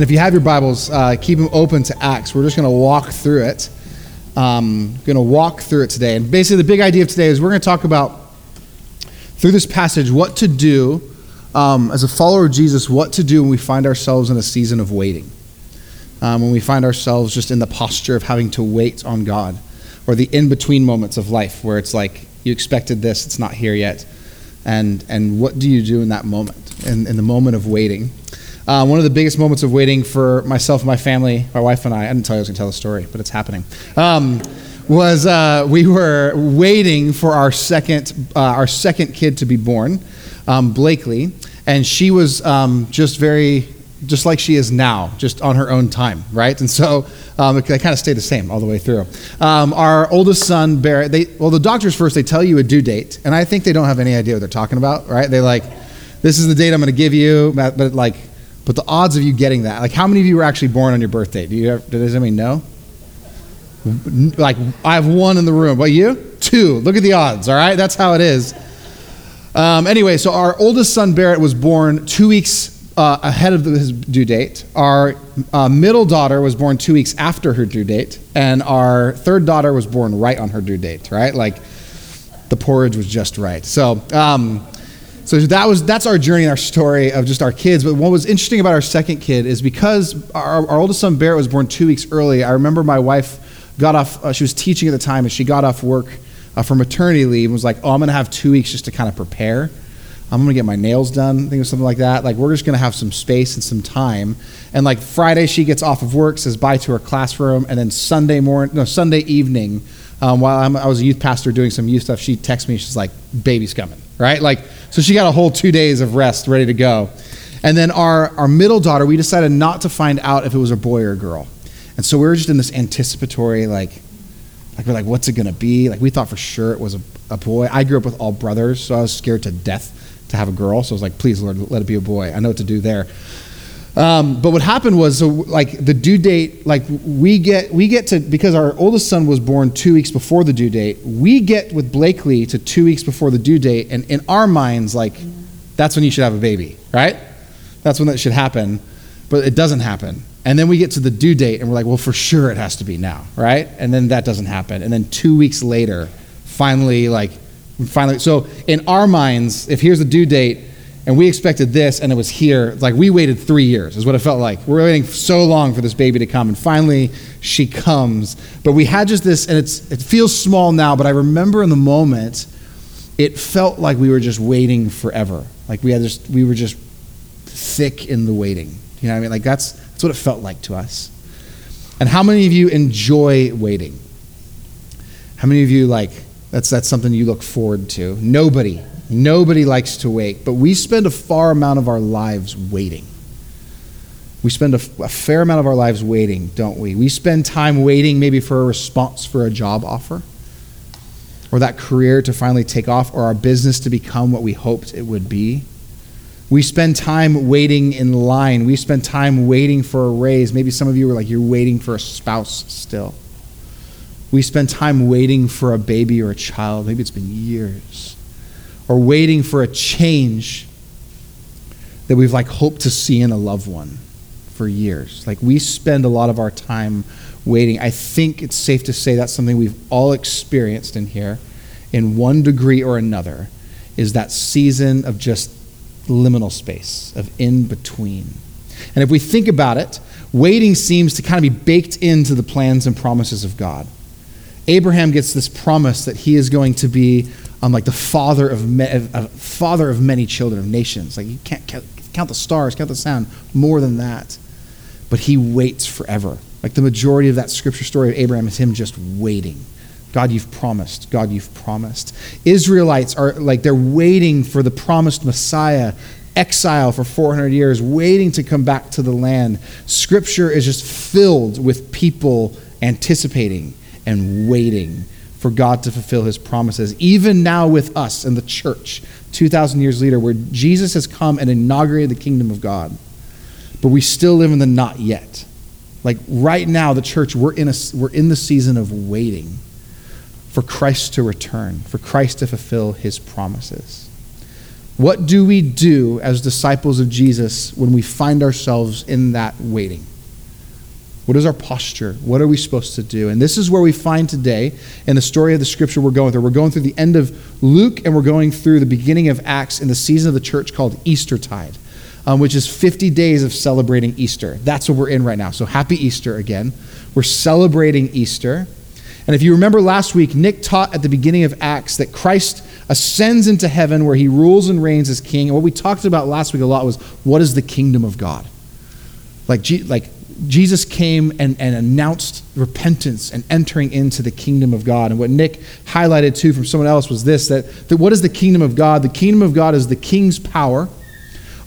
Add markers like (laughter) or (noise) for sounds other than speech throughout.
And if you have your Bibles, uh, keep them open to Acts. We're just going to walk through it. Um, going to walk through it today. And basically, the big idea of today is we're going to talk about, through this passage, what to do um, as a follower of Jesus, what to do when we find ourselves in a season of waiting. Um, when we find ourselves just in the posture of having to wait on God, or the in between moments of life where it's like, you expected this, it's not here yet. And, and what do you do in that moment, in, in the moment of waiting? Uh, one of the biggest moments of waiting for myself and my family, my wife and I, I didn't tell you I was going to tell the story, but it's happening, um, was uh, we were waiting for our second, uh, our second kid to be born, um, Blakely, and she was um, just very, just like she is now, just on her own time, right? And so um, it, it kind of stayed the same all the way through. Um, our oldest son, Barrett, they, well, the doctors first, they tell you a due date, and I think they don't have any idea what they're talking about, right? They like, this is the date I'm going to give you, but, but like, but the odds of you getting that, like how many of you were actually born on your birthday? Do you have, does anybody know? Like I have one in the room. What you? Two. Look at the odds. All right, that's how it is. Um, anyway, so our oldest son Barrett was born two weeks uh, ahead of his due date. Our uh, middle daughter was born two weeks after her due date, and our third daughter was born right on her due date. Right, like the porridge was just right. So. Um, so that was that's our journey and our story of just our kids. But what was interesting about our second kid is because our, our oldest son Barrett was born two weeks early. I remember my wife got off. Uh, she was teaching at the time, and she got off work uh, for maternity leave and was like, "Oh, I'm gonna have two weeks just to kind of prepare. I'm gonna get my nails done. I think it was something like that. Like we're just gonna have some space and some time. And like Friday, she gets off of work, says bye to her classroom, and then Sunday morning, no Sunday evening, um, while I'm, I was a youth pastor doing some youth stuff, she texts me. She's like, "Baby's coming." Right? Like so she got a whole two days of rest ready to go. And then our, our middle daughter, we decided not to find out if it was a boy or a girl. And so we were just in this anticipatory, like, like we're like, what's it gonna be? Like we thought for sure it was a, a boy. I grew up with all brothers, so I was scared to death to have a girl. So I was like, please, Lord, let it be a boy. I know what to do there. Um, but what happened was, so like the due date, like we get we get to because our oldest son was born two weeks before the due date. We get with Blakely to two weeks before the due date, and in our minds, like that's when you should have a baby, right? That's when that should happen, but it doesn't happen. And then we get to the due date, and we're like, well, for sure it has to be now, right? And then that doesn't happen. And then two weeks later, finally, like finally, so in our minds, if here's the due date and we expected this and it was here. Like we waited three years is what it felt like. We're waiting so long for this baby to come and finally she comes. But we had just this and it's it feels small now but i remember in the moment it felt like we were just waiting forever. Like we had just we were just thick in the waiting. You know what i mean? Like that's that's what it felt like to us. And how many of you enjoy waiting? How many of you like that's that's something you look forward to? Nobody Nobody likes to wait, but we spend a far amount of our lives waiting. We spend a, a, fair amount of our lives waiting, don't we? We spend time waiting maybe for a response for a job offer, or that career to finally take off, or our business to become what we hoped it would be. We spend time waiting in line. We spend time waiting for a raise. Maybe some of you are like, you're waiting for a spouse still. We spend time waiting for a baby or a child. Maybe it's been years or waiting for a change that we've like hoped to see in a loved one for years. Like we spend a lot of our time waiting. I think it's safe to say that's something we've all experienced in here in one degree or another is that season of just liminal space, of in between. And if we think about it, waiting seems to kind of be baked into the plans and promises of God. Abraham gets this promise that he is going to be um, like the father of, me, uh, father of many children of nations. Like you can't count, count the stars, count the sound, more than that. But he waits forever. Like the majority of that scripture story of Abraham is him just waiting. God, you've promised. God, you've promised. Israelites are like they're waiting for the promised Messiah, exile for 400 years, waiting to come back to the land. Scripture is just filled with people anticipating and waiting for God to fulfill his promises, even now with us in the church, 2,000 years later, where Jesus has come and inaugurated the kingdom of God. But we still live in the not yet. Like right now, the church, we're in, a, we're in the season of waiting for Christ to return, for Christ to fulfill his promises. What do we do as disciples of Jesus when we find ourselves in that waiting? What is our posture? What are we supposed to do? And this is where we find today in the story of the scripture we're going through. We're going through the end of Luke and we're going through the beginning of Acts in the season of the church called Eastertide, um, which is 50 days of celebrating Easter. That's what we're in right now. So happy Easter again. We're celebrating Easter. And if you remember last week, Nick taught at the beginning of Acts that Christ ascends into heaven where he rules and reigns as king. And what we talked about last week a lot was what is the kingdom of God? Like, like Jesus came and, and announced repentance and entering into the kingdom of God. And what Nick highlighted too from someone else was this that, that what is the kingdom of God? The kingdom of God is the king's power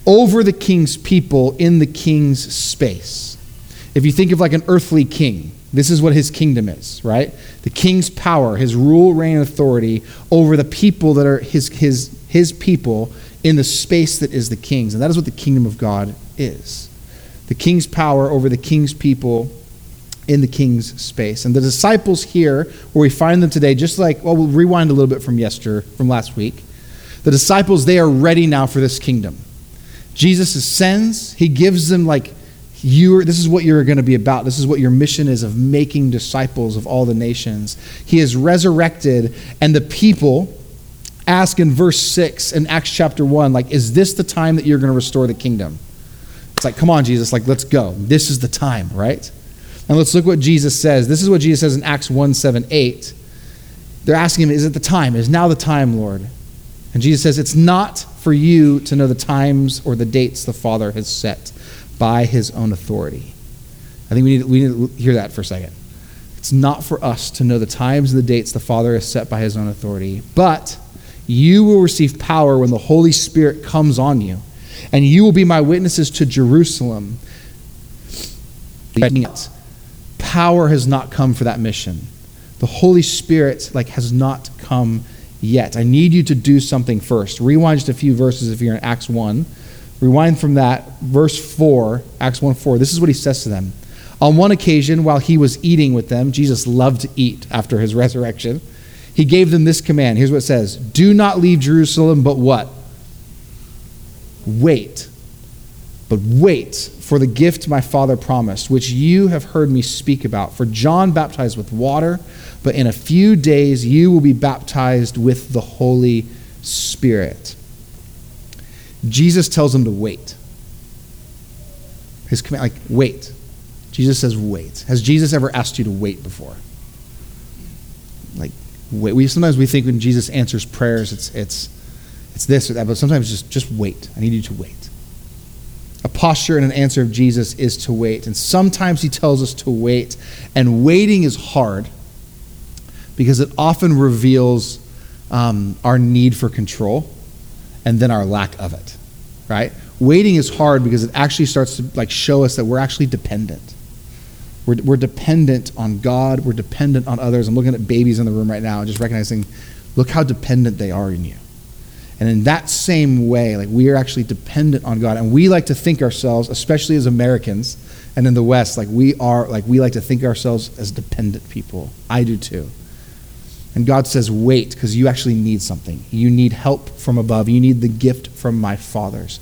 over the king's people in the king's space. If you think of like an earthly king, this is what his kingdom is, right? The king's power, his rule, reign, and authority over the people that are his, his, his people in the space that is the king's. And that is what the kingdom of God is the king's power over the king's people in the king's space. And the disciples here, where we find them today, just like, well, we'll rewind a little bit from yesterday, from last week. The disciples, they are ready now for this kingdom. Jesus ascends, he gives them like, you this is what you're going to be about. This is what your mission is of making disciples of all the nations. He is resurrected, and the people ask in verse 6 in Acts chapter 1, like, is this the time that you're going to restore the kingdom? It's like, come on, Jesus, like, let's go. This is the time, right? And let's look what Jesus says. This is what Jesus says in Acts 1 7 8. They're asking him, Is it the time? Is now the time, Lord? And Jesus says, It's not for you to know the times or the dates the Father has set by his own authority. I think we need, we need to hear that for a second. It's not for us to know the times and the dates the Father has set by his own authority, but you will receive power when the Holy Spirit comes on you and you will be my witnesses to Jerusalem. Power has not come for that mission. The Holy Spirit like has not come yet. I need you to do something first. Rewind just a few verses if you're in Acts 1. Rewind from that, verse 4, Acts 1 4. This is what he says to them. On one occasion, while he was eating with them, Jesus loved to eat after his (laughs) resurrection. He gave them this command. Here's what it says Do not leave Jerusalem, but what? Wait, but wait for the gift my Father promised, which you have heard me speak about. For John baptized with water, but in a few days you will be baptized with the Holy Spirit. Jesus tells them to wait. His command, like, wait. Jesus says, wait. Has Jesus ever asked you to wait before? Like, wait. We sometimes we think when Jesus answers prayers, it's it's it's this or that, but sometimes just, just wait. I need you to wait. A posture and an answer of Jesus is to wait. And sometimes he tells us to wait. And waiting is hard because it often reveals um, our need for control and then our lack of it, right? Waiting is hard because it actually starts to like show us that we're actually dependent. We're, we're dependent on God. We're dependent on others. I'm looking at babies in the room right now and just recognizing, look how dependent they are in you. And in that same way, like we are actually dependent on God. And we like to think ourselves, especially as Americans and in the West, like we are, like we like to think ourselves as dependent people. I do too. And God says, wait, because you actually need something. You need help from above. You need the gift from my fathers.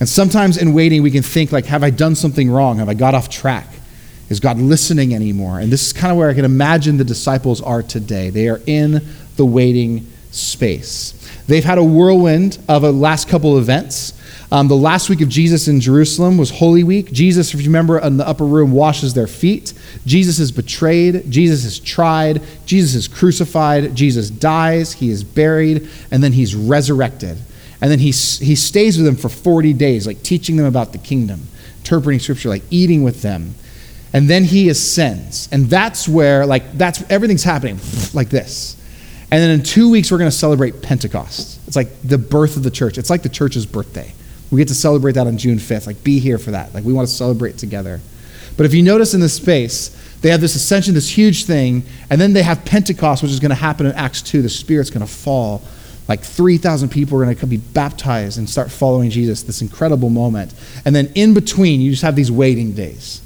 And sometimes in waiting, we can think, like, have I done something wrong? Have I got off track? Is God listening anymore? And this is kind of where I can imagine the disciples are today. They are in the waiting space. They've had a whirlwind of a last couple events. Um, the last week of Jesus in Jerusalem was Holy Week. Jesus, if you remember, in the upper room, washes their feet. Jesus is betrayed. Jesus is tried. Jesus is crucified. Jesus dies. He is buried. And then he's resurrected. And then he, he stays with them for 40 days, like teaching them about the kingdom, interpreting scripture, like eating with them. And then he ascends. And that's where, like, that's everything's happening like this. And then in two weeks, we're going to celebrate Pentecost. It's like the birth of the church. It's like the church's birthday. We get to celebrate that on June 5th. Like, be here for that. Like, we want to celebrate together. But if you notice in this space, they have this ascension, this huge thing, and then they have Pentecost, which is going to happen in Acts 2. The Spirit's going to fall. Like 3,000 people are going to be baptized and start following Jesus, this incredible moment. And then in between, you just have these waiting days.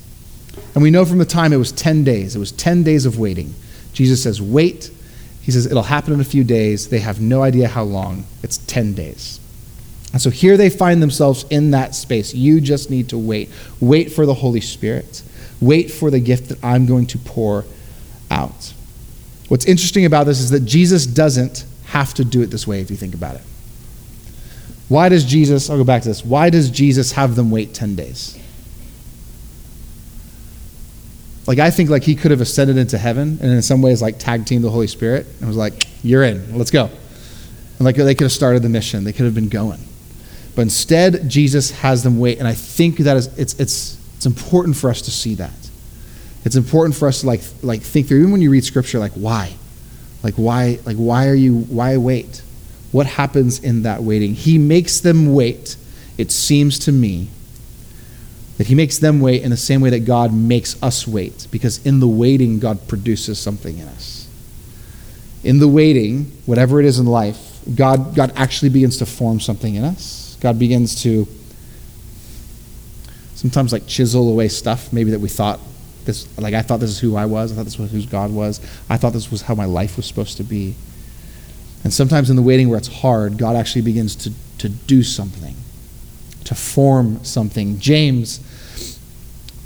And we know from the time it was 10 days. It was 10 days of waiting. Jesus says, wait he says it'll happen in a few days. They have no idea how long. It's 10 days. And so here they find themselves in that space. You just need to wait. Wait for the Holy Spirit. Wait for the gift that I'm going to pour out. What's interesting about this is that Jesus doesn't have to do it this way if you think about it. Why does Jesus, I'll go back to this, why does Jesus have them wait 10 days? Like I think like he could have ascended into heaven and in some ways like tag teamed the Holy Spirit and was like, You're in, let's go. And like they could have started the mission, they could have been going. But instead, Jesus has them wait, and I think that is it's it's it's important for us to see that. It's important for us to like like think through even when you read scripture, like why? Like why like why are you why wait? What happens in that waiting? He makes them wait, it seems to me, that he makes them wait in the same way that God makes us wait, because in the waiting, God produces something in us. In the waiting, whatever it is in life, God, God actually begins to form something in us. God begins to sometimes like chisel away stuff maybe that we thought this like I thought this is who I was, I thought this was who God was, I thought this was how my life was supposed to be. And sometimes in the waiting where it's hard, God actually begins to, to do something, to form something. James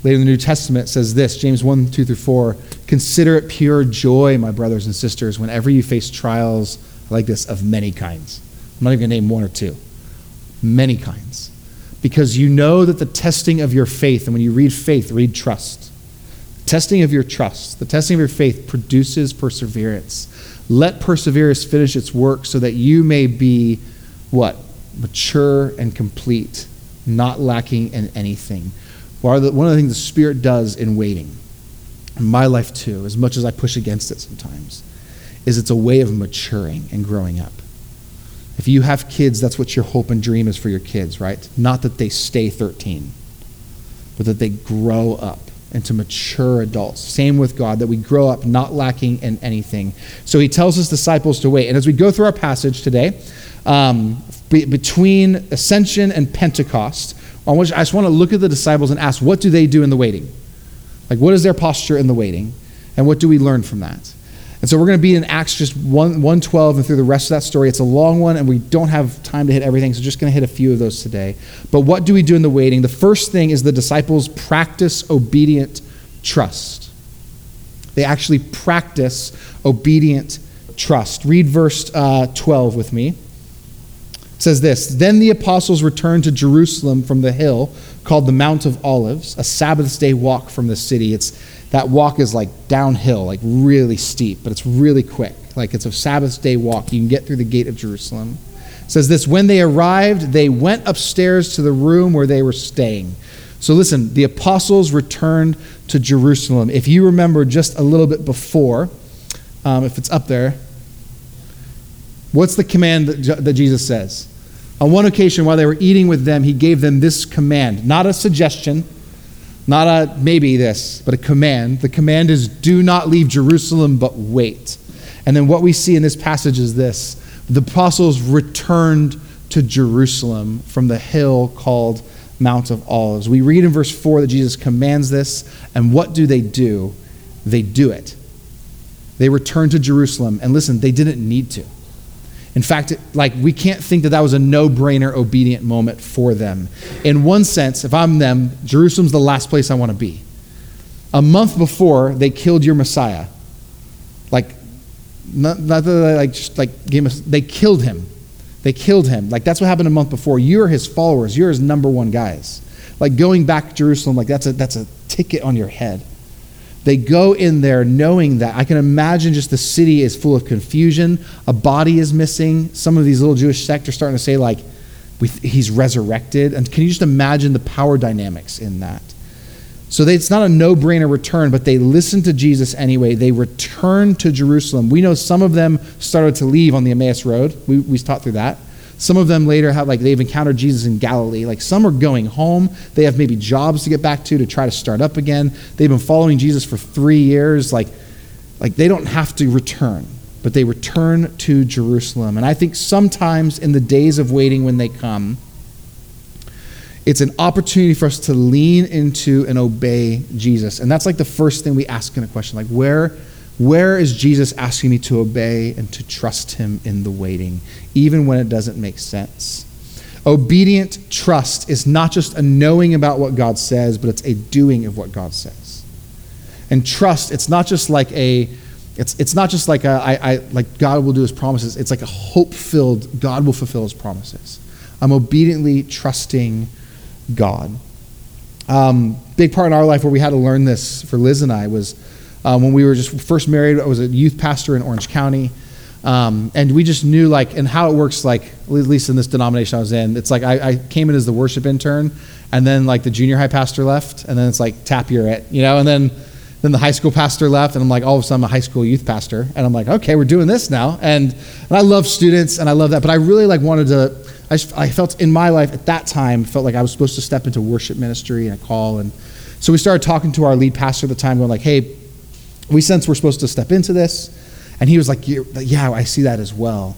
later in the New Testament says this James 1 2 through 4 Consider it pure joy, my brothers and sisters, whenever you face trials like this of many kinds. I'm not even going to name one or two. Many kinds. Because you know that the testing of your faith, and when you read faith, read trust. testing of your trust, the testing of your faith produces perseverance. Let perseverance finish its work so that you may be what? Mature and complete, not lacking in anything. One of the things the Spirit does in waiting, in my life too, as much as I push against it sometimes, is it's a way of maturing and growing up. If you have kids, that's what your hope and dream is for your kids, right? Not that they stay 13, but that they grow up into mature adults. Same with God, that we grow up not lacking in anything. So he tells his disciples to wait. And as we go through our passage today, um, be, between ascension and Pentecost, I, I just want to look at the disciples and ask, what do they do in the waiting? Like, what is their posture in the waiting? And what do we learn from that? And so we're going to be in Acts just 1, 112 and through the rest of that story. It's a long one, and we don't have time to hit everything, so just going to hit a few of those today. But what do we do in the waiting? The first thing is the disciples practice obedient trust. They actually practice obedient trust. Read verse uh, 12 with me says this Then the apostles returned to Jerusalem from the hill called the Mount of Olives, a Sabbath day walk from the city. It's that walk is like downhill, like really steep, but it's really quick. Like it's a Sabbath day walk. You can get through the gate of Jerusalem. It says this When they arrived, they went upstairs to the room where they were staying. So listen, the apostles returned to Jerusalem. If you remember just a little bit before, um, if it's up there, what's the command that, that Jesus says? On one occasion, while they were eating with them, he gave them this command not a suggestion, not a maybe this, but a command. The command is do not leave Jerusalem, but wait. And then what we see in this passage is this the apostles returned to Jerusalem from the hill called Mount of Olives. We read in verse 4 that Jesus commands this, and what do they do? They do it. They return to Jerusalem, and listen, they didn't need to. In fact, like we can't think that that was a no-brainer obedient moment for them. In one sense, if I'm them, Jerusalem's the last place I want to be. A month before they killed your Messiah, like not, not that like just like gave us, they killed him. They killed him. Like that's what happened a month before. You're his followers. You're his number one guys. Like going back to Jerusalem, like that's a that's a ticket on your head. They go in there knowing that. I can imagine just the city is full of confusion. A body is missing. Some of these little Jewish sects are starting to say, like, he's resurrected. And can you just imagine the power dynamics in that? So they, it's not a no brainer return, but they listen to Jesus anyway. They return to Jerusalem. We know some of them started to leave on the Emmaus Road. We, we taught through that. Some of them later have like they've encountered Jesus in Galilee. Like some are going home. They have maybe jobs to get back to to try to start up again. They've been following Jesus for three years. Like, like they don't have to return, but they return to Jerusalem. And I think sometimes in the days of waiting when they come, it's an opportunity for us to lean into and obey Jesus. And that's like the first thing we ask in a question like, where where is Jesus asking me to obey and to trust him in the waiting, even when it doesn't make sense? Obedient trust is not just a knowing about what God says, but it's a doing of what God says. And trust, it's not just like a it's, it's not just like a, I, I, like God will do his promises. It's like a hope filled, God will fulfill his promises. I'm obediently trusting God. Um, big part in our life where we had to learn this for Liz and I was um, when we were just first married. I was a youth pastor in Orange County. Um, and we just knew like and how it works like at least in this denomination i was in it's like I, I, came in as the worship intern and then like the junior high pastor left and then it's like tap you're it you know and then then the high school pastor left and i'm like all of a sudden i'm a high school youth pastor and i'm like okay we're doing this now and, and i love students and i love that but i really like wanted to I, I felt in my life at that time felt like i was supposed to step into worship ministry and a call and so we started talking to our lead pastor at the time going like hey we sense we're supposed to step into this and he was like, Yeah, I see that as well.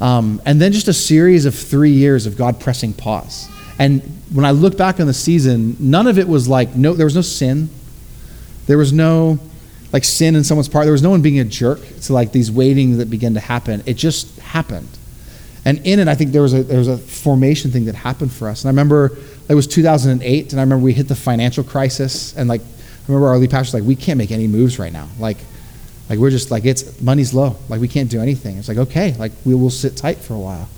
Um, and then just a series of three years of God pressing pause. And when I look back on the season, none of it was like, no, there was no sin. There was no like sin in someone's part. There was no one being a jerk to like these waiting that began to happen. It just happened. And in it, I think there was a there was a formation thing that happened for us. And I remember it was 2008, and I remember we hit the financial crisis, and like remember our lead pastor was like, we can't make any moves right now. Like like we're just like it's money's low. Like we can't do anything. It's like okay, like we will sit tight for a while.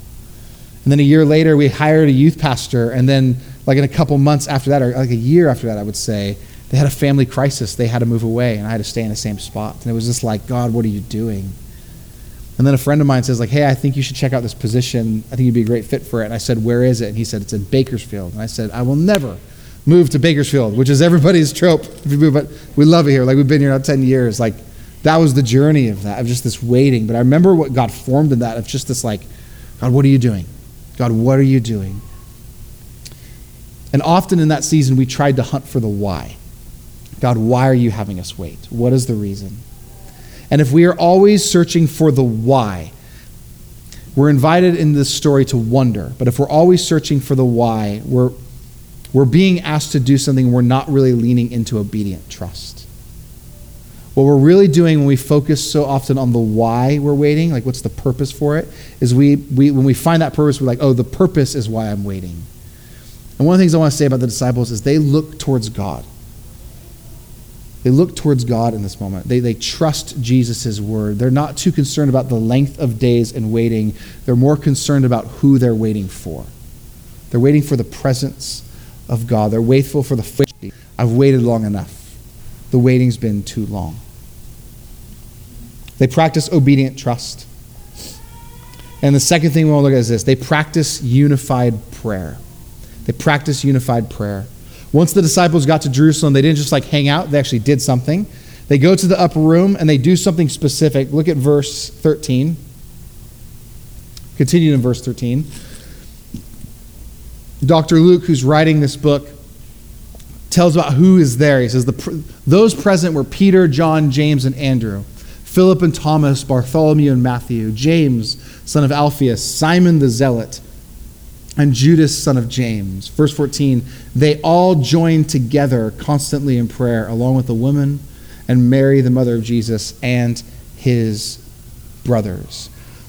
And then a year later, we hired a youth pastor, and then like in a couple months after that, or like a year after that, I would say, they had a family crisis. They had to move away, and I had to stay in the same spot. And it was just like, God, what are you doing? And then a friend of mine says, like, hey, I think you should check out this position. I think you'd be a great fit for it. And I said, where is it? And he said, it's in Bakersfield. And I said, I will never move to Bakersfield, which is everybody's trope. But we love it here. Like we've been here now 10 years. Like that was the journey of that, of just this waiting. But I remember what God formed in that, of just this like, God, what are you doing? God, what are you doing? And often in that season, we tried to hunt for the why. God, why are you having us wait? What is the reason? And if we are always searching for the why, we're invited in this story to wonder. But if we're always searching for the why, we're, we're being asked to do something we're not really leaning into obedient trust. What we're really doing when we focus so often on the why we're waiting, like what's the purpose for it, is we, we when we find that purpose, we're like, oh, the purpose is why I'm waiting. And one of the things I want to say about the disciples is they look towards God. They look towards God in this moment. They, they trust Jesus' word. They're not too concerned about the length of days and waiting. They're more concerned about who they're waiting for. They're waiting for the presence of God. They're waitful for the I've waited long enough. The waiting's been too long. They practice obedient trust. And the second thing we want to look at is this they practice unified prayer. They practice unified prayer. Once the disciples got to Jerusalem, they didn't just like hang out, they actually did something. They go to the upper room and they do something specific. Look at verse 13. Continue in verse 13. Dr. Luke, who's writing this book, tells about who is there. He says, the, Those present were Peter, John, James, and Andrew. Philip and Thomas, Bartholomew and Matthew, James, son of Alphaeus, Simon the Zealot, and Judas, son of James. Verse 14, they all joined together constantly in prayer, along with the woman and Mary, the mother of Jesus, and his brothers.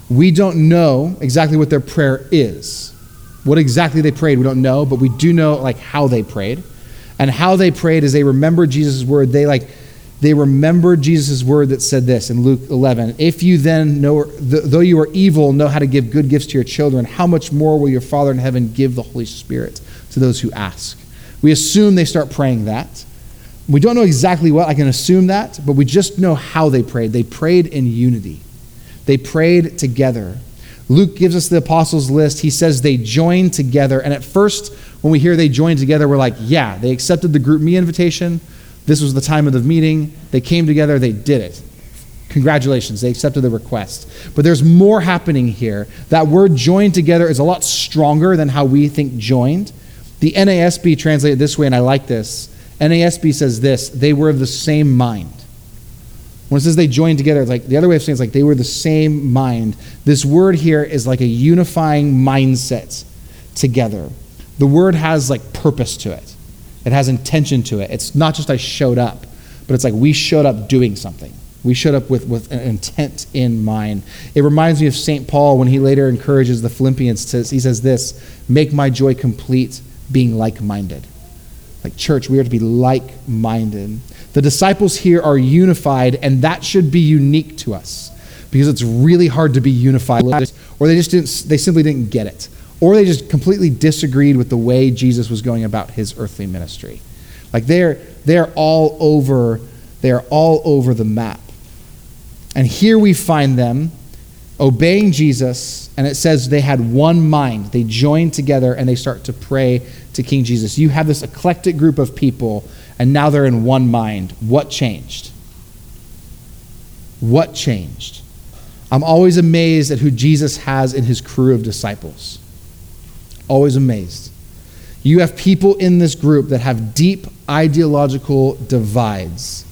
We don't know exactly what their prayer is. What exactly they prayed, we don't know, but we do know like how they prayed. And how they prayed is they remembered Jesus' word. They like they remembered Jesus' word that said this in Luke 11 If you then, know, though you are evil, know how to give good gifts to your children, how much more will your Father in heaven give the Holy Spirit to those who ask? We assume they start praying that. We don't know exactly what, I can assume that, but we just know how they prayed. They prayed in unity, they prayed together. Luke gives us the apostles' list. He says they joined together. And at first, when we hear they joined together, we're like, yeah, they accepted the GroupMe invitation this was the time of the meeting. They came together, they did it. Congratulations, they accepted the request. But there's more happening here. That word joined together is a lot stronger than how we think joined. The NASB translated this way, and I like this. NASB says this they were of the same mind. When it says they joined together, like the other way of saying it's like they were the same mind. This word here is like a unifying mindset together. The word has like purpose to it. It has intention to it. It's not just I showed up, but it's like we showed up doing something. We showed up with, with an intent in mind. It reminds me of St. Paul when he later encourages the Philippians. To, he says this Make my joy complete, being like minded. Like church, we are to be like minded. The disciples here are unified, and that should be unique to us because it's really hard to be unified. Or they just didn't, they simply didn't get it. Or they just completely disagreed with the way Jesus was going about his earthly ministry. Like they're, they're all over, they're all over the map. And here we find them obeying Jesus, and it says they had one mind. They joined together and they start to pray to King Jesus. You have this eclectic group of people, and now they're in one mind. What changed? What changed? I'm always amazed at who Jesus has in his crew of disciples. Always amazed. You have people in this group that have deep ideological divides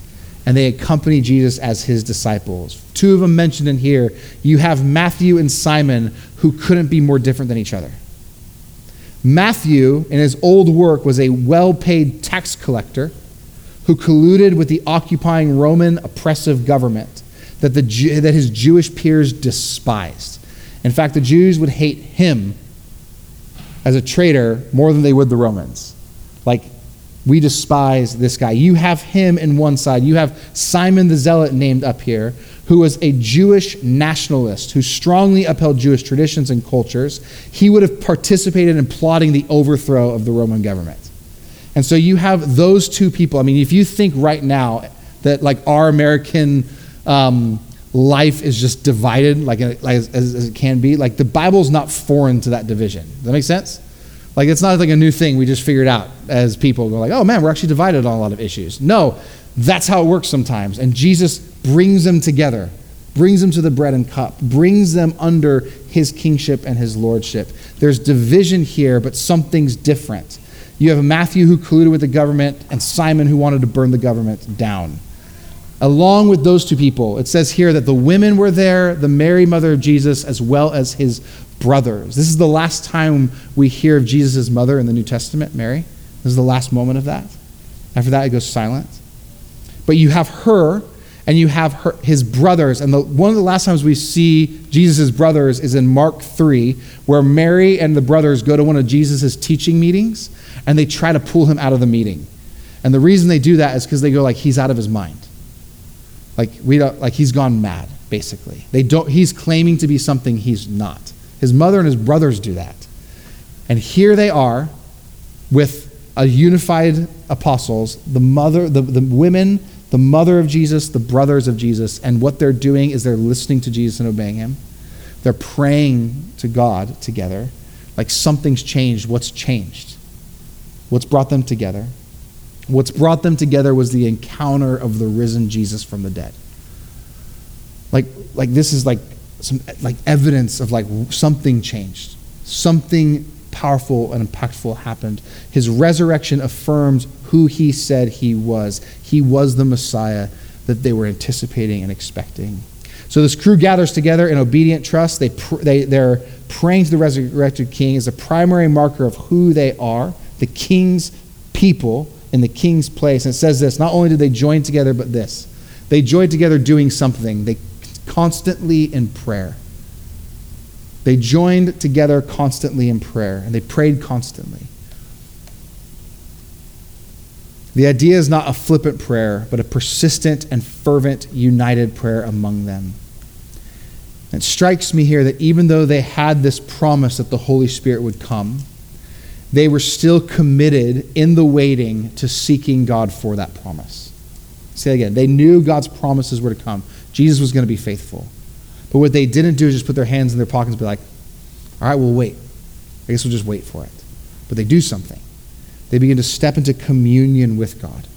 and they accompany Jesus as his disciples. Two of them mentioned in here. You have Matthew and Simon, who couldn't be more different than each other. Matthew, in his old work, was a well paid tax collector who colluded with the occupying Roman oppressive government that, the, that his Jewish peers despised. In fact, the Jews would hate him as a traitor more than they would the Romans. Like, we despise this guy. You have him in one side. You have Simon the Zealot named up here, who was a Jewish nationalist who strongly upheld Jewish traditions and cultures. He would have participated in plotting the overthrow of the Roman government. And so you have those two people. I mean, if you think right now that like our American um, life is just divided, like, like as, as, it can be, like the Bible's not foreign to that division. Does that make sense? Like it's not like a new thing we just figured out as people. We're like, oh man, we're actually divided on a lot of issues. No, that's how it works sometimes. And Jesus brings them together, brings them to the bread and cup, brings them under his kingship and his lordship. There's division here, but something's different. You have Matthew who colluded with the government and Simon who wanted to burn the government down. Along with those two people, it says here that the women were there, the Mary, mother of Jesus, as well as his brothers. This is the last time we hear of Jesus' mother in the New Testament, Mary. This is the last moment of that. After that, it goes silent. But you have her, and you have her, his brothers. And the, one of the last times we see Jesus' brothers is in Mark 3, where Mary and the brothers go to one of Jesus' teaching meetings, and they try to pull him out of the meeting. And the reason they do that is because they go like, he's out of his mind. Like, we don't, like he's gone mad, basically. They don't, he's claiming to be something he's not. His mother and his brothers do that. And here they are with a unified apostles, the mother, the, the women, the mother of Jesus, the brothers of Jesus, and what they're doing is they're listening to Jesus and obeying him. They're praying to God together. Like something's changed. What's changed? What's brought them together? What's brought them together was the encounter of the risen Jesus from the dead. Like, like this is like some like evidence of like something changed. Something powerful and impactful happened. His resurrection affirms who he said he was. He was the Messiah that they were anticipating and expecting. So this crew gathers together in obedient trust. They, pr- they, they're praying to the resurrected king as a primary marker of who they are, the king's people in the king's place. And it says this not only did they join together, but this they joined together doing something. They constantly in prayer. They joined together constantly in prayer, and they prayed constantly. The idea is not a flippant prayer, but a persistent and fervent, united prayer among them. It strikes me here that even though they had this promise that the Holy Spirit would come, they were still committed in the waiting to seeking God for that promise. Say again, they knew God's promises were to come. Jesus was going to be faithful. But what they didn't do is just put their hands in their pockets and be like, all right, we'll wait. I guess we'll just wait for it. But they do something. They begin to step into communion with God,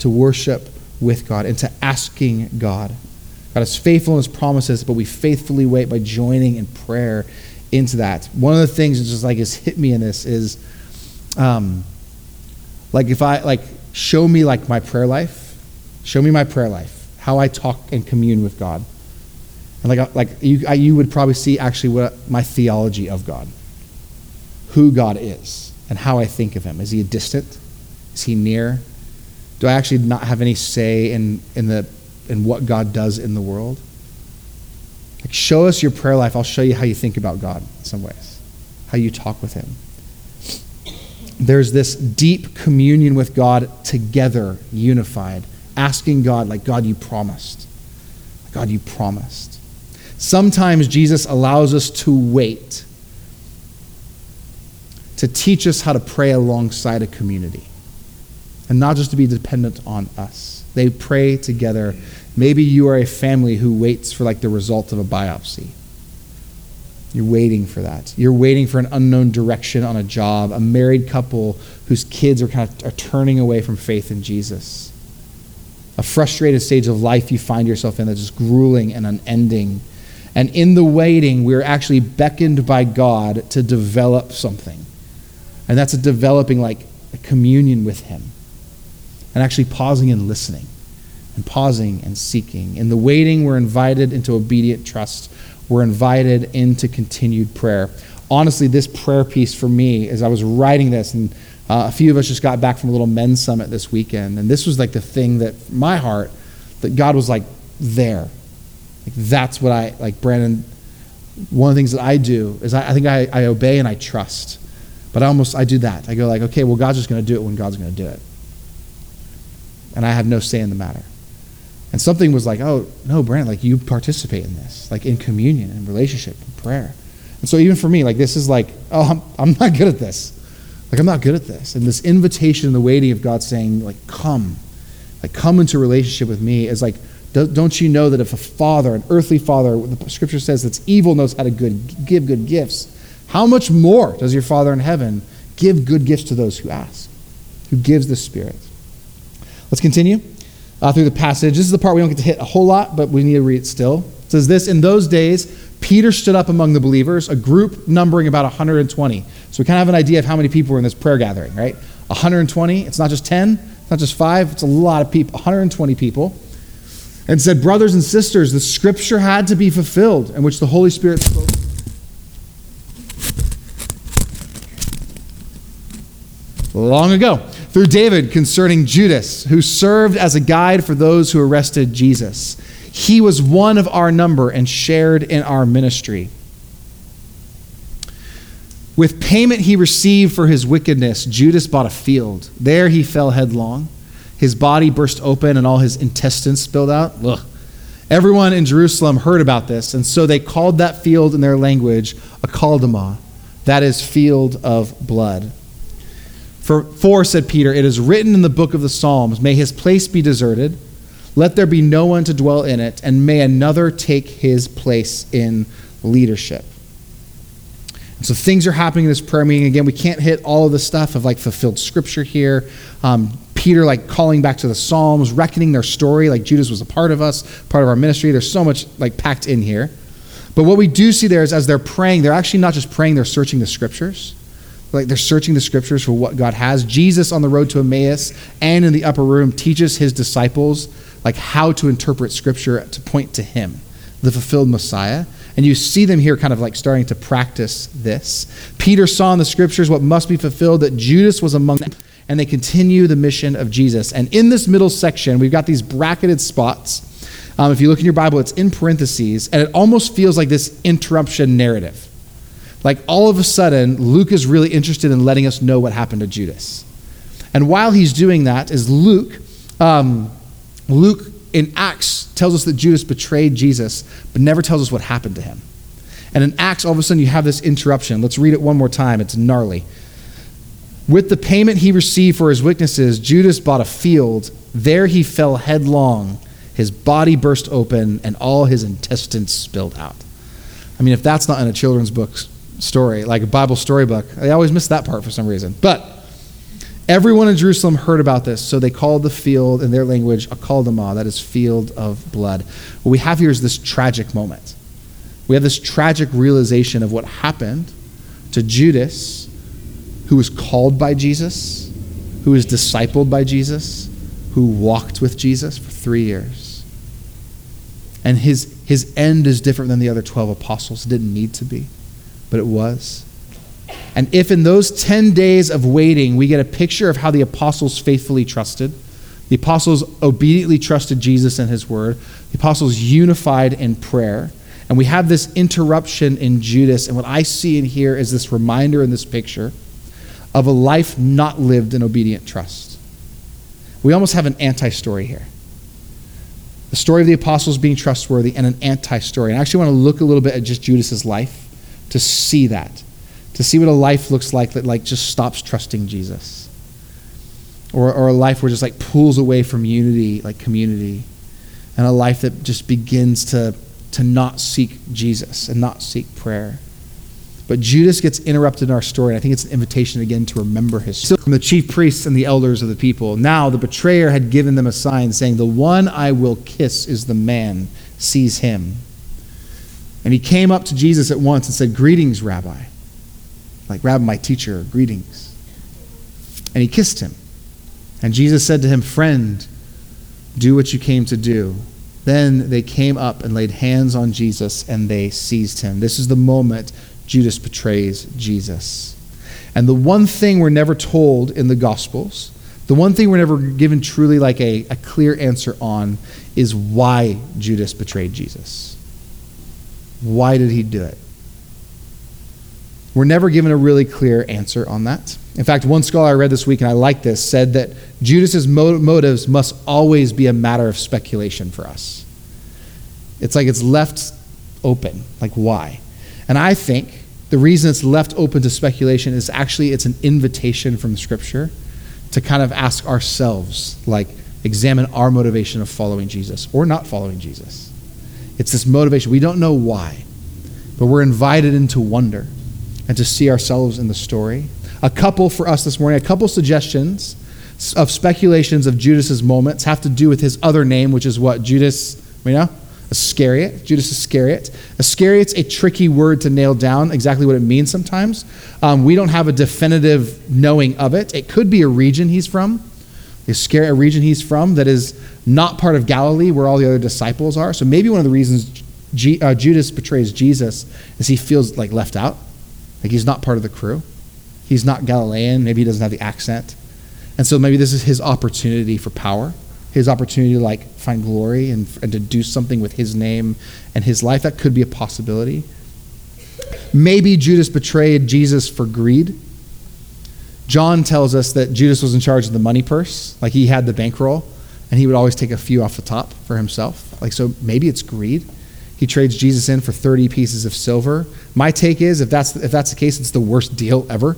to worship with God, into asking God. God is faithful in his promises, but we faithfully wait by joining in prayer into that. One of the things that just like has hit me in this is um, like if I like show me like my prayer life, show me my prayer life how I talk and commune with God. And like, uh, like you, I, you would probably see actually what my theology of God, who God is, and how I think of Him. Is He distant? Is He near? Do I actually not have any say in, in the and what God does in the world. Like, show us your prayer life. I'll show you how you think about God in some ways, how you talk with Him. There's this deep communion with God together, unified, asking God, like, God, you promised. God, you promised. Sometimes Jesus allows us to wait to teach us how to pray alongside a community and not just to be dependent on us. They pray together. Maybe you are a family who waits for like the result of a biopsy. You're waiting for that. You're waiting for an unknown direction on a job, a married couple whose kids are kind of are turning away from faith in Jesus. A frustrated stage of life you find yourself in that's just grueling and unending. And in the waiting, we're actually beckoned by God to develop something. And that's a developing like a communion with Him. And actually pausing and listening. And pausing and seeking. In the waiting, we're invited into obedient trust. We're invited into continued prayer. Honestly, this prayer piece for me, as I was writing this, and uh, a few of us just got back from a little men's summit this weekend, and this was like the thing that my heart, that God was like there. Like that's what I like, Brandon. One of the things that I do is I, I think I, I obey and I trust. But I almost I do that. I go like, okay, well, God's just going to do it when God's going to do it, and I have no say in the matter. And something was like, oh no, Brandon, like you participate in this, like in communion and relationship and prayer. And so even for me, like this is like, oh, I'm, I'm not good at this. Like I'm not good at this. And this invitation and the waiting of God saying, like, come, like come into relationship with me is like, don't you know that if a father, an earthly father, the scripture says that's evil knows how to good, give good gifts, how much more does your Father in heaven give good gifts to those who ask, who gives the Spirit? Let's continue uh, through the passage. This is the part we don't get to hit a whole lot, but we need to read it still. It says this In those days, Peter stood up among the believers, a group numbering about 120. So we kind of have an idea of how many people were in this prayer gathering, right? 120. It's not just 10, it's not just five, it's a lot of people, 120 people. And said, Brothers and sisters, the scripture had to be fulfilled, in which the Holy Spirit spoke long ago through David concerning Judas, who served as a guide for those who arrested Jesus. He was one of our number and shared in our ministry. With payment he received for his wickedness, Judas bought a field. There he fell headlong. His body burst open and all his intestines spilled out. Ugh. Everyone in Jerusalem heard about this, and so they called that field in their language Akeldama, that is, field of blood. For, for, said Peter, it is written in the book of the Psalms, May his place be deserted, let there be no one to dwell in it, and may another take his place in leadership. And so things are happening in this prayer meeting. Again, we can't hit all of the stuff of like fulfilled scripture here. Um, Peter like calling back to the Psalms, reckoning their story, like Judas was a part of us, part of our ministry. There's so much like packed in here. But what we do see there is as they're praying, they're actually not just praying, they're searching the scriptures like they're searching the scriptures for what God has. Jesus on the road to Emmaus and in the upper room teaches his disciples like how to interpret scripture to point to him, the fulfilled Messiah. And you see them here kind of like starting to practice this. Peter saw in the scriptures what must be fulfilled that Judas was among them and they continue the mission of Jesus. And in this middle section, we've got these bracketed spots. Um, if you look in your Bible, it's in parentheses, and it almost feels like this interruption narrative. Like all of a sudden, Luke is really interested in letting us know what happened to Judas. And while he's doing that, is Luke, um, Luke in Acts tells us that Judas betrayed Jesus, but never tells us what happened to him. And in Acts, all of a sudden, you have this interruption. Let's read it one more time. It's gnarly. With the payment he received for his witnesses, Judas bought a field. There he fell headlong. His body burst open, and all his intestines spilled out. I mean, if that's not in a children's book, story, like a Bible storybook. I always miss that part for some reason. But everyone in Jerusalem heard about this, so they called the field in their language Akeldama, that is field of blood. What we have here is this tragic moment. We have this tragic realization of what happened to Judas, who was called by Jesus, who was discipled by Jesus, who walked with Jesus for three years. And his, his end is different than the other 12 apostles. It didn't need to be but it was. And if in those 10 days of waiting we get a picture of how the apostles faithfully trusted, The apostles obediently trusted Jesus and his word. The apostles unified in prayer. And we have this interruption in Judas. And what I see in here is this reminder in this picture of a life not lived in obedient trust. We almost have an anti story here. The story of the apostles being trustworthy and an anti story. And I actually want to look a little bit at just Judas's life to see that, to see what a life looks like that like just stops trusting Jesus. Or, or a life where just like pulls away from unity, like community. And a life that just begins to to not seek Jesus and not seek prayer. But Judas gets interrupted in our story, and I think it's an invitation again to remember his story. From the chief priests and the elders of the people. Now the betrayer had given them a sign, saying, The one I will kiss is the man, seize him. And he came up to Jesus at once and said, Greetings, Rabbi. Like, Rabbi, my teacher, greetings. And he kissed him. And Jesus said to him, Friend, do what you came to do. Then they came up and laid hands on Jesus and they seized him. This is the moment Judas betrays Jesus. And the one thing we're never told in the Gospels, the one thing we're never given truly like a, a clear answer on, is why Judas betrayed Jesus. Why did he do it? We're never given a really clear answer on that. In fact, one scholar I read this week, and I like this, said that Judas's motives must always be a matter of speculation for us. It's like it's left open. Like, why? And I think the reason it's left open to speculation is actually it's an invitation from Scripture to kind of ask ourselves, like, examine our motivation of following Jesus or not following Jesus. It's this motivation. We don't know why, but we're invited into wonder and to see ourselves in the story a couple for us this morning, a couple suggestions of speculations of Judas's moments have to do with his other name, which is what? Judas, you know? Iscariot, Judas Iscariot. Iscariot's a tricky word to nail down exactly what it means sometimes. Um, we don't have a definitive knowing of it. It could be a region he's from, Iscariot, a region he's from that is not part of Galilee where all the other disciples are. So maybe one of the reasons G, uh, Judas betrays Jesus is he feels like left out, like he's not part of the crew. He's not Galilean. Maybe he doesn't have the accent. And so maybe this is his opportunity for power, his opportunity to like find glory and, and to do something with his name and his life. That could be a possibility. Maybe Judas betrayed Jesus for greed. John tells us that Judas was in charge of the money purse, like he had the bankroll, and he would always take a few off the top for himself. Like so maybe it's greed. He trades Jesus in for 30 pieces of silver. My take is if that's if that's the case, it's the worst deal ever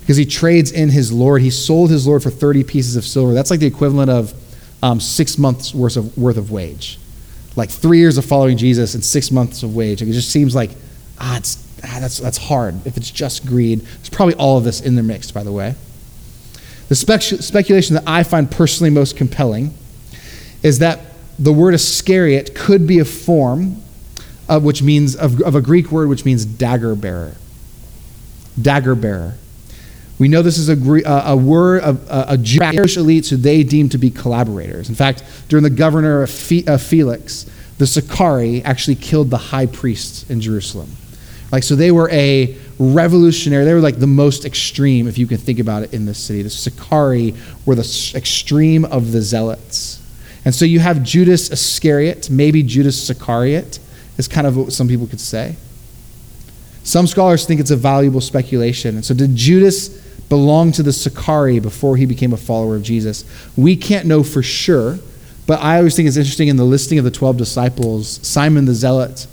because he trades in his Lord. He sold his Lord for 30 pieces of silver. That's like the equivalent of um, six months worth of, worth of wage. Like three years of following Jesus and six months of wage. Like it just seems like, ah, it's, ah, that's, that's hard. If it's just greed, there's probably all of this in the mix, by the way. The spec- speculation that I find personally most compelling is that the word Iscariot could be a form of which means of, of a Greek word which means dagger bearer. Dagger bearer. We know this is a, a word of a, a Jewish elites who they deemed to be collaborators. In fact, during the governor of Felix, the Sicarii actually killed the high priests in Jerusalem. Like, so they were a revolutionary, they were like the most extreme, if you can think about it, in this city. The Sicarii were the extreme of the zealots. And so you have Judas Iscariot, maybe Judas Sicariot, is kind of what some people could say. Some scholars think it's a valuable speculation. And so, did Judas belonged to the Sicarii before he became a follower of Jesus. We can't know for sure, but I always think it's interesting in the listing of the 12 disciples, Simon the Zealot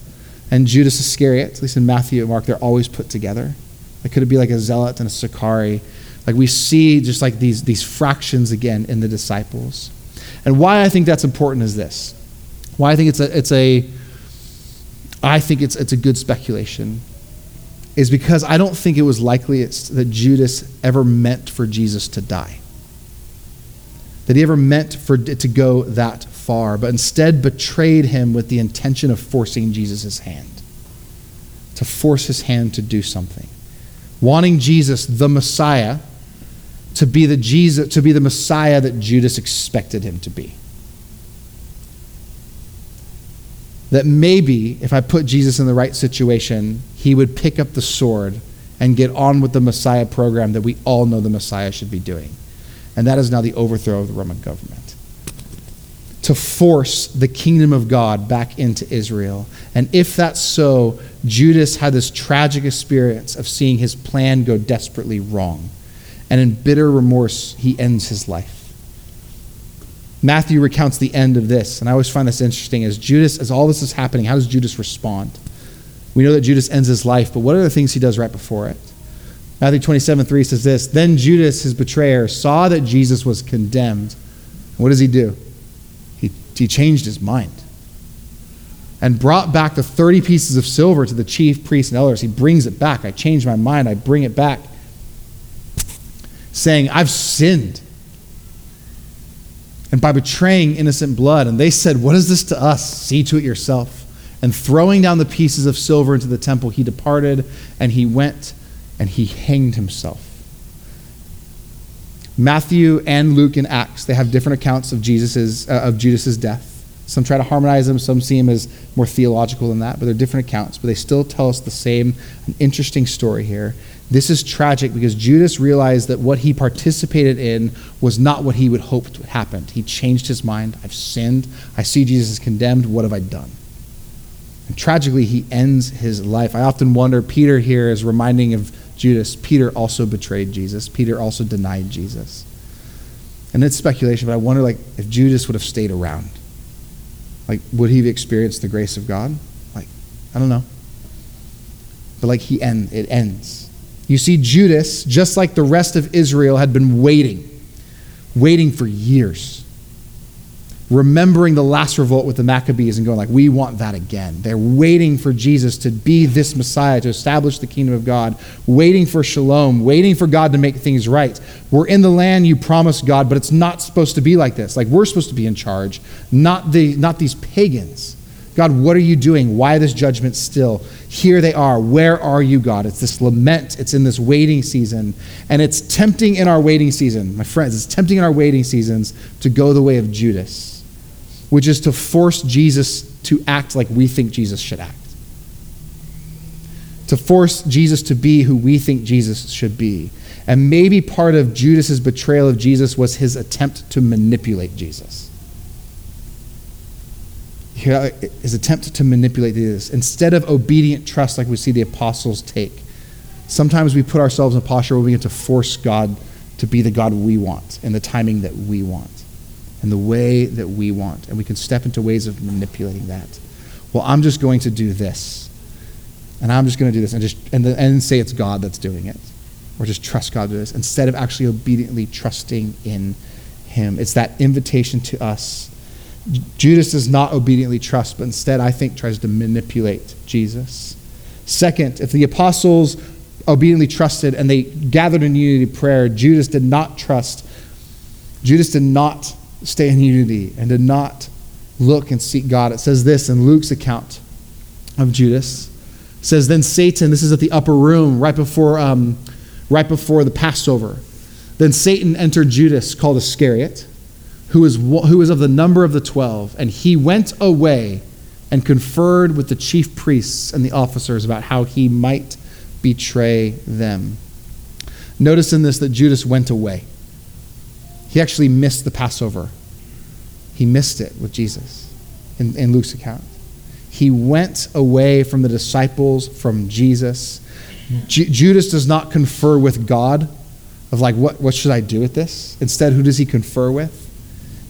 and Judas Iscariot, at least in Matthew and Mark, they're always put together. It could be like a zealot and a Sicarii. Like we see just like these, these fractions again in the disciples. And why I think that's important is this. Why I think it's a, it's a I think it's, it's a good speculation is because I don't think it was likely that Judas ever meant for Jesus to die. That he ever meant for it to go that far, but instead betrayed him with the intention of forcing Jesus' hand. To force his hand to do something. Wanting Jesus, the Messiah, to be the Jesus, to be the Messiah that Judas expected him to be. that maybe if I put Jesus in the right situation, he would pick up the sword and get on with the Messiah program that we all know the Messiah should be doing. And that is now the overthrow of the Roman government. to force the kingdom of God back into Israel. And if that's so, Judas had this tragic experience of seeing his plan go desperately wrong. And in bitter remorse, he ends his life. Matthew recounts the end of this, and I always find this interesting. As Judas, as all this is happening, how does Judas respond? We know that Judas ends his life, but what are the things he does right before it? Matthew 27 3 says this Then Judas, his betrayer, saw that Jesus was condemned. What does he do? He, he changed his mind and brought back the 30 pieces of silver to the chief priests and elders. He brings it back. I changed my mind. I bring it back, saying, I've sinned. And by betraying innocent blood, and they said, What is this to us? See to it yourself. And throwing down the pieces of silver into the temple, he departed and he went and he hanged himself. Matthew and Luke and Acts, they have different accounts of Jesus's, uh, of Judas's death. Some try to harmonize them, some see him as more theological than that, but they're different accounts. But they still tell us the same interesting story here. This is tragic because Judas realized that what he participated in was not what he would hoped would happen. He changed his mind. I've sinned. I see Jesus is condemned. What have I done? Tragically, he ends his life. I often wonder, Peter here is reminding of Judas. Peter also betrayed Jesus. Peter also denied Jesus. And it's speculation, but I wonder like if Judas would have stayed around. Like, would he have experienced the grace of God? Like, I don't know. But like he end, it ends. You see, Judas, just like the rest of Israel, had been waiting, waiting for years remembering the last revolt with the Maccabees and going like, we want that again. They're waiting for Jesus to be this Messiah, to establish the kingdom of God, waiting for shalom, waiting for God to make things right. We're in the land you promised God, but it's not supposed to be like this. Like we're supposed to be in charge, not the not these pagans. God, what are you doing? Why this judgment still? Here they are. Where are you, God? It's this lament. It's in this waiting season. And it's tempting in our waiting season, my friends, it's tempting in our waiting seasons to go the way of Judas which is to force Jesus to act like we think Jesus should act. To force Jesus to be who we think Jesus should be. And maybe part of Judas's betrayal of Jesus was his attempt to manipulate Jesus. His attempt to manipulate Jesus. Instead of obedient trust like we see the apostles take, sometimes we put ourselves in a posture where we get to force God to be the God we want and the timing that we want in the way that we want. And we can step into ways of manipulating that. Well, I'm just going to do this. And I'm just going to do this and just and, the, and say it's God that's doing it. Or just trust God to do this instead of actually obediently trusting in him. It's that invitation to us. Judas does not obediently trust, but instead, I think, tries to manipulate Jesus. Second, if the apostles obediently trusted and they gathered in unity prayer, Judas did not trust. Judas did not stay in unity and to not look and seek God. It says this in Luke's account of Judas. It says, Then Satan, this is at the upper room right before, um, right before the Passover. Then Satan entered Judas, called Iscariot, who was, who was of the number of the twelve, and he went away and conferred with the chief priests and the officers about how he might betray them. Notice in this that Judas went away. He actually missed the Passover. He missed it with Jesus in, in Luke's account. He went away from the disciples, from Jesus. Ju- Judas does not confer with God of like, what, what should I do with this? Instead, who does he confer with?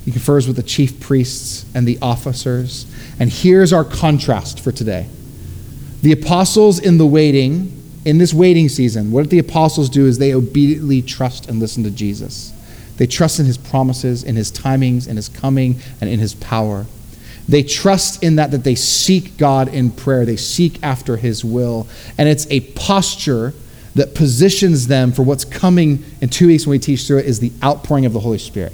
He confers with the chief priests and the officers. And here's our contrast for today. The apostles in the waiting, in this waiting season, what the apostles do is they obediently trust and listen to Jesus. They trust in his promises, in his timings, in his coming, and in his power. They trust in that that they seek God in prayer. They seek after his will. And it's a posture that positions them for what's coming in two weeks when we teach through it is the outpouring of the Holy Spirit.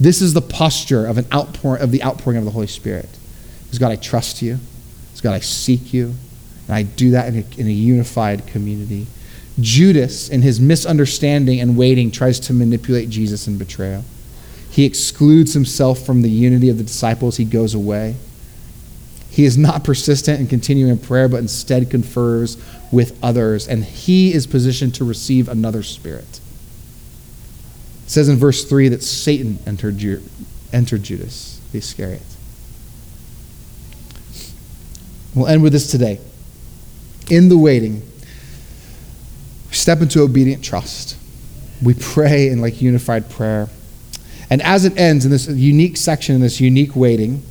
This is the posture of an outpouring of the outpouring of the Holy Spirit. Is God, I trust you. Is God, I seek you. And I do that in a, in a unified community. Judas, in his misunderstanding and waiting, tries to manipulate Jesus in betrayal. He excludes himself from the unity of the disciples. He goes away. He is not persistent in continuing in prayer, but instead confers with others, and he is positioned to receive another spirit. It says in verse 3 that Satan entered, entered Judas. the Iscariot. We'll end with this today. In the waiting, step into obedient trust. We pray in like unified prayer. And as it ends in this unique section, in this unique waiting,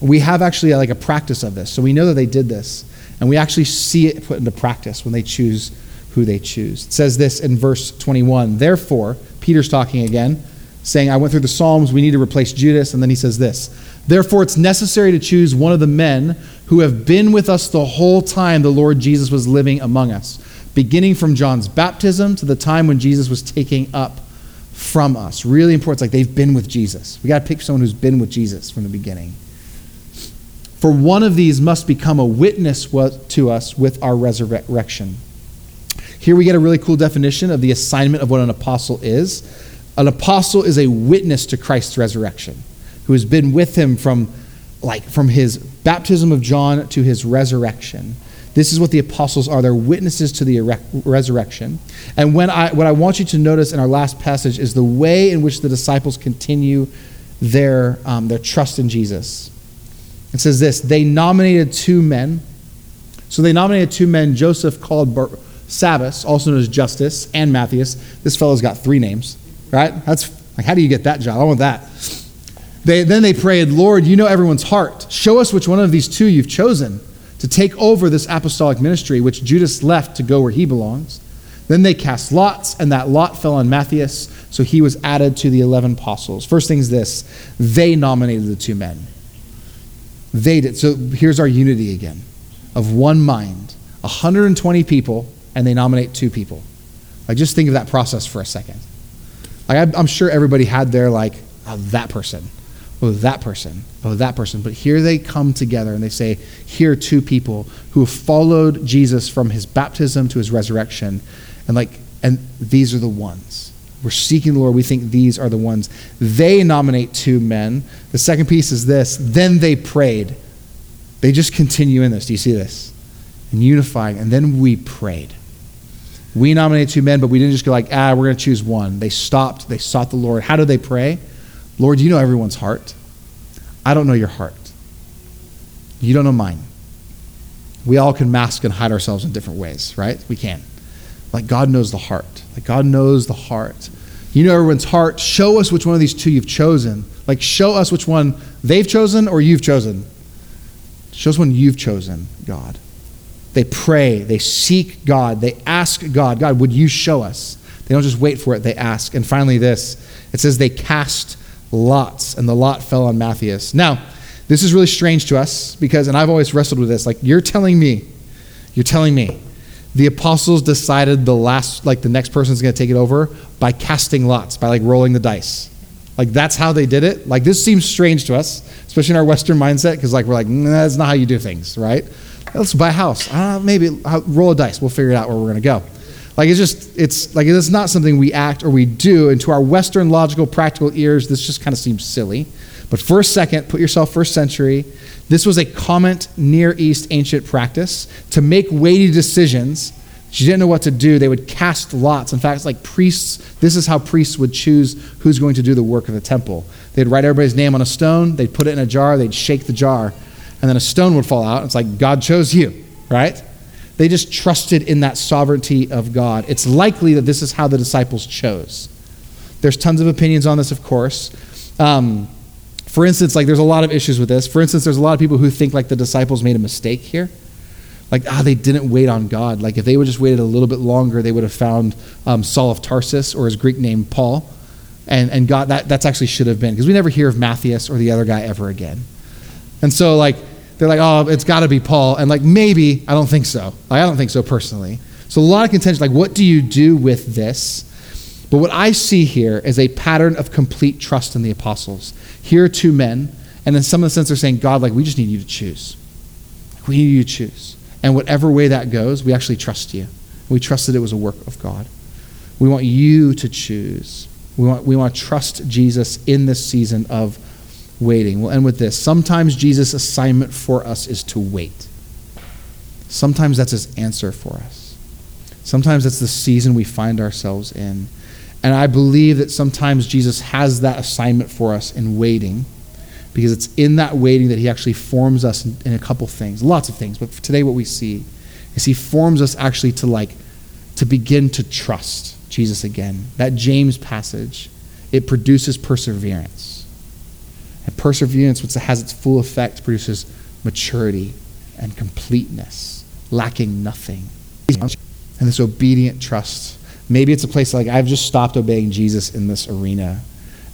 we have actually like a practice of this. So we know that they did this. And we actually see it put into practice when they choose who they choose. It says this in verse 21. Therefore, Peter's talking again, saying, I went through the Psalms, we need to replace Judas. And then he says this Therefore, it's necessary to choose one of the men who have been with us the whole time the Lord Jesus was living among us, beginning from John's baptism to the time when Jesus was taking up from us. Really important. It's like they've been with Jesus. We got to pick someone who's been with Jesus from the beginning. For one of these must become a witness to us with our resurrection. Here we get a really cool definition of the assignment of what an apostle is. An apostle is a witness to Christ's resurrection, who has been with him from like from his baptism of John to his resurrection. This is what the apostles are. They're witnesses to the resurrection. And when I, what I want you to notice in our last passage is the way in which the disciples continue their, um, their trust in Jesus. It says this they nominated two men. So they nominated two men, Joseph called Bar- also known as Justus, and Matthias. This fellow's got three names, right? That's like, how do you get that job? I want that. They, then they prayed, Lord, you know everyone's heart. Show us which one of these two you've chosen to take over this apostolic ministry, which Judas left to go where he belongs. Then they cast lots, and that lot fell on Matthias, so he was added to the 11 apostles. First thing is this they nominated the two men. They did. So here's our unity again of one mind 120 people, and they nominate two people. Like, just think of that process for a second. Like, I'm sure everybody had their, like, oh, that person, oh, that person, oh, that person. But here they come together and they say, here are two people who have followed Jesus from his baptism to his resurrection. And, like, and these are the ones. We're seeking the Lord. We think these are the ones. They nominate two men. The second piece is this. Then they prayed. They just continue in this. Do you see this? And unifying. And then we prayed. We nominated two men, but we didn't just go like, ah, we're going to choose one. They stopped. They sought the Lord. How do they pray? Lord, you know everyone's heart. I don't know your heart. You don't know mine. We all can mask and hide ourselves in different ways, right? We can. Like God knows the heart. Like God knows the heart. You know everyone's heart. Show us which one of these two you've chosen. Like show us which one they've chosen or you've chosen. Show us one you've chosen, God. They pray, they seek God, they ask God, God, would you show us? They don't just wait for it, they ask. And finally, this it says they cast lots, and the lot fell on Matthias. Now, this is really strange to us because, and I've always wrestled with this, like, you're telling me, you're telling me the apostles decided the last, like the next person's going to take it over by casting lots, by like rolling the dice. Like that's how they did it. Like this seems strange to us, especially in our Western mindset, because like we're like, nah, that's not how you do things, right? Let's buy a house. Uh, maybe uh, roll a dice. We'll figure it out where we're going to go. Like it's just, it's like it's not something we act or we do. And to our Western logical, practical ears, this just kind of seems silly. But a second, put yourself first century. This was a common Near East ancient practice to make weighty decisions. She didn't know what to do. They would cast lots. In fact, it's like priests. This is how priests would choose who's going to do the work of the temple. They'd write everybody's name on a stone. They'd put it in a jar. They'd shake the jar, and then a stone would fall out. It's like God chose you, right? They just trusted in that sovereignty of God. It's likely that this is how the disciples chose. There's tons of opinions on this, of course. Um, for instance, like there's a lot of issues with this. For instance, there's a lot of people who think like the disciples made a mistake here. Like, ah, they didn't wait on God. Like, if they would just waited a little bit longer, they would have found um, Saul of Tarsus or his Greek name Paul. And, and God, that that's actually should have been, because we never hear of Matthias or the other guy ever again. And so, like, they're like, oh, it's got to be Paul. And, like, maybe, I don't think so. Like, I don't think so personally. So, a lot of contention, like, what do you do with this? But what I see here is a pattern of complete trust in the apostles. Here are two men, and in some of the sense, they're saying, God, like, we just need you to choose. We need you to choose. And whatever way that goes, we actually trust you. We trust that it was a work of God. We want you to choose. We want, we want to trust Jesus in this season of waiting. We'll end with this. Sometimes Jesus' assignment for us is to wait. Sometimes that's his answer for us. Sometimes that's the season we find ourselves in. And I believe that sometimes Jesus has that assignment for us in waiting because it's in that waiting that he actually forms us in, in a couple things, lots of things. But today, what we see is he forms us actually to like to begin to trust Jesus again. That James passage, it produces perseverance. And perseverance, which has its full effect, produces maturity and completeness, lacking nothing. And this obedient trust. Maybe it's a place like I've just stopped obeying Jesus in this arena.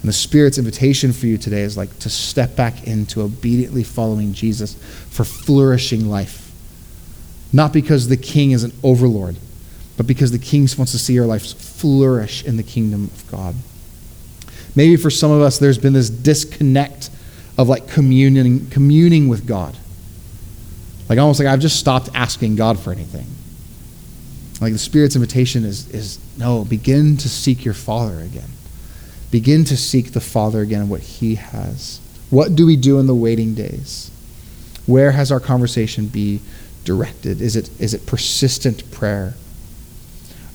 And the Spirit's invitation for you today is like to step back into obediently following Jesus for flourishing life. Not because the king is an overlord, but because the king wants to see our lives flourish in the kingdom of God. Maybe for some of us, there's been this disconnect of like communing, communing with God. Like almost like I've just stopped asking God for anything. Like the Spirit's invitation is, is no, begin to seek your Father again. Begin to seek the Father again and what He has. What do we do in the waiting days? Where has our conversation be directed? Is it, is it persistent prayer?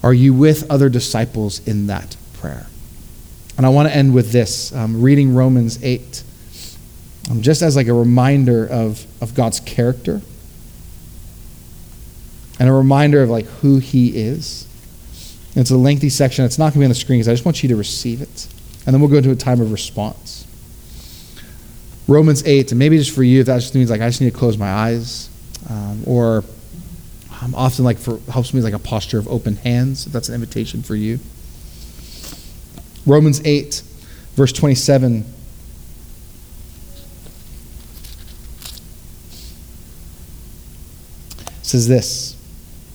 Are you with other disciples in that prayer? And I want to end with this um, reading Romans 8, um, just as like a reminder of, of God's character and a reminder of like who he is. It's a lengthy section. It's not going to be on the screen because I just want you to receive it. And then we'll go into a time of response. Romans 8, and maybe just for you, that just means like I just need to close my eyes. Um, or um, often like for helps me like a posture of open hands, if that's an invitation for you. Romans 8, verse 27. says this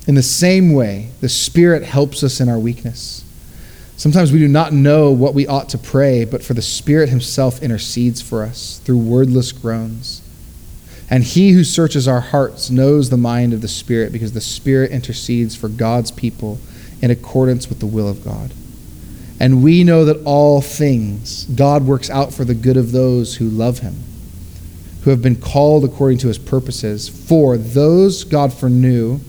In the same way, the Spirit helps us in our weakness. Sometimes we do not know what we ought to pray, but for the Spirit Himself intercedes for us through wordless groans. And He who searches our hearts knows the mind of the Spirit, because the Spirit intercedes for God's people in accordance with the will of God. And we know that all things God works out for the good of those who love Him, who have been called according to His purposes. For those God foreknew,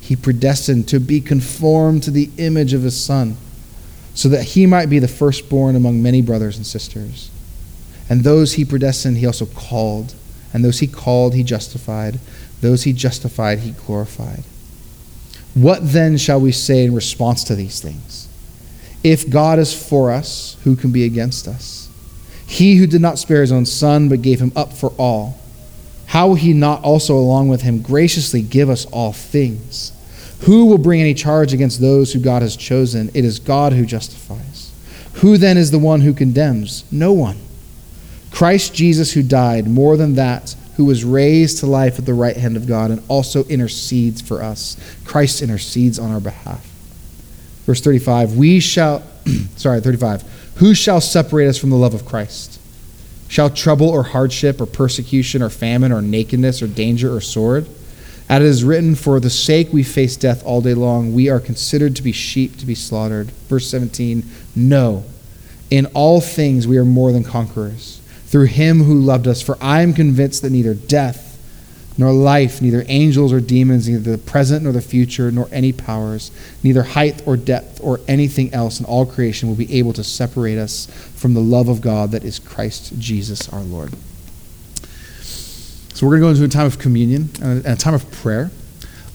He predestined to be conformed to the image of His Son so that he might be the firstborn among many brothers and sisters. And those he predestined, he also called. And those he called, he justified. Those he justified, he glorified. What then shall we say in response to these things? If God is for us, who can be against us? He who did not spare his own son, but gave him up for all, how will he not also, along with him, graciously give us all things? Who will bring any charge against those who God has chosen? It is God who justifies. Who then is the one who condemns? No one. Christ Jesus, who died, more than that, who was raised to life at the right hand of God and also intercedes for us. Christ intercedes on our behalf. Verse 35 We shall, (clears throat) sorry, 35. Who shall separate us from the love of Christ? Shall trouble or hardship or persecution or famine or nakedness or danger or sword? As it is written, For the sake we face death all day long, we are considered to be sheep to be slaughtered. Verse 17 No, in all things we are more than conquerors through him who loved us. For I am convinced that neither death, nor life, neither angels or demons, neither the present nor the future, nor any powers, neither height or depth or anything else in all creation will be able to separate us from the love of God that is Christ Jesus our Lord. So we're going to go into a time of communion and a time of prayer.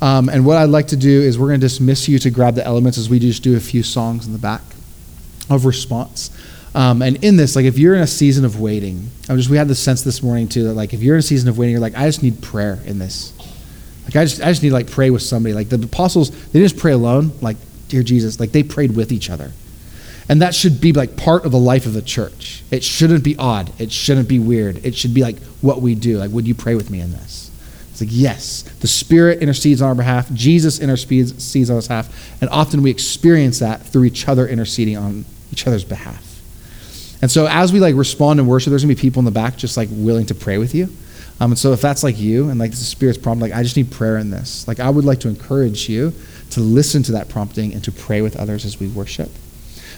Um, and what I'd like to do is we're going to dismiss you to grab the elements as we just do a few songs in the back of response. Um, and in this, like if you're in a season of waiting, I just we had the sense this morning too that like if you're in a season of waiting, you're like I just need prayer in this. Like I just I just need like pray with somebody. Like the apostles, they didn't just pray alone. Like dear Jesus, like they prayed with each other. And that should be like part of the life of the church. It shouldn't be odd. It shouldn't be weird. It should be like what we do. Like, would you pray with me in this? It's like, yes, the Spirit intercedes on our behalf. Jesus intercedes on our behalf. And often we experience that through each other interceding on each other's behalf. And so as we like respond and worship, there's gonna be people in the back just like willing to pray with you. Um, and so if that's like you and like the Spirit's problem, like I just need prayer in this. Like I would like to encourage you to listen to that prompting and to pray with others as we worship.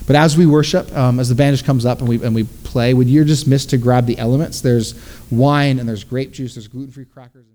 But as we worship, um, as the bandage comes up and we, and we play, would you just miss to grab the elements? There's wine and there's grape juice, there's gluten free crackers.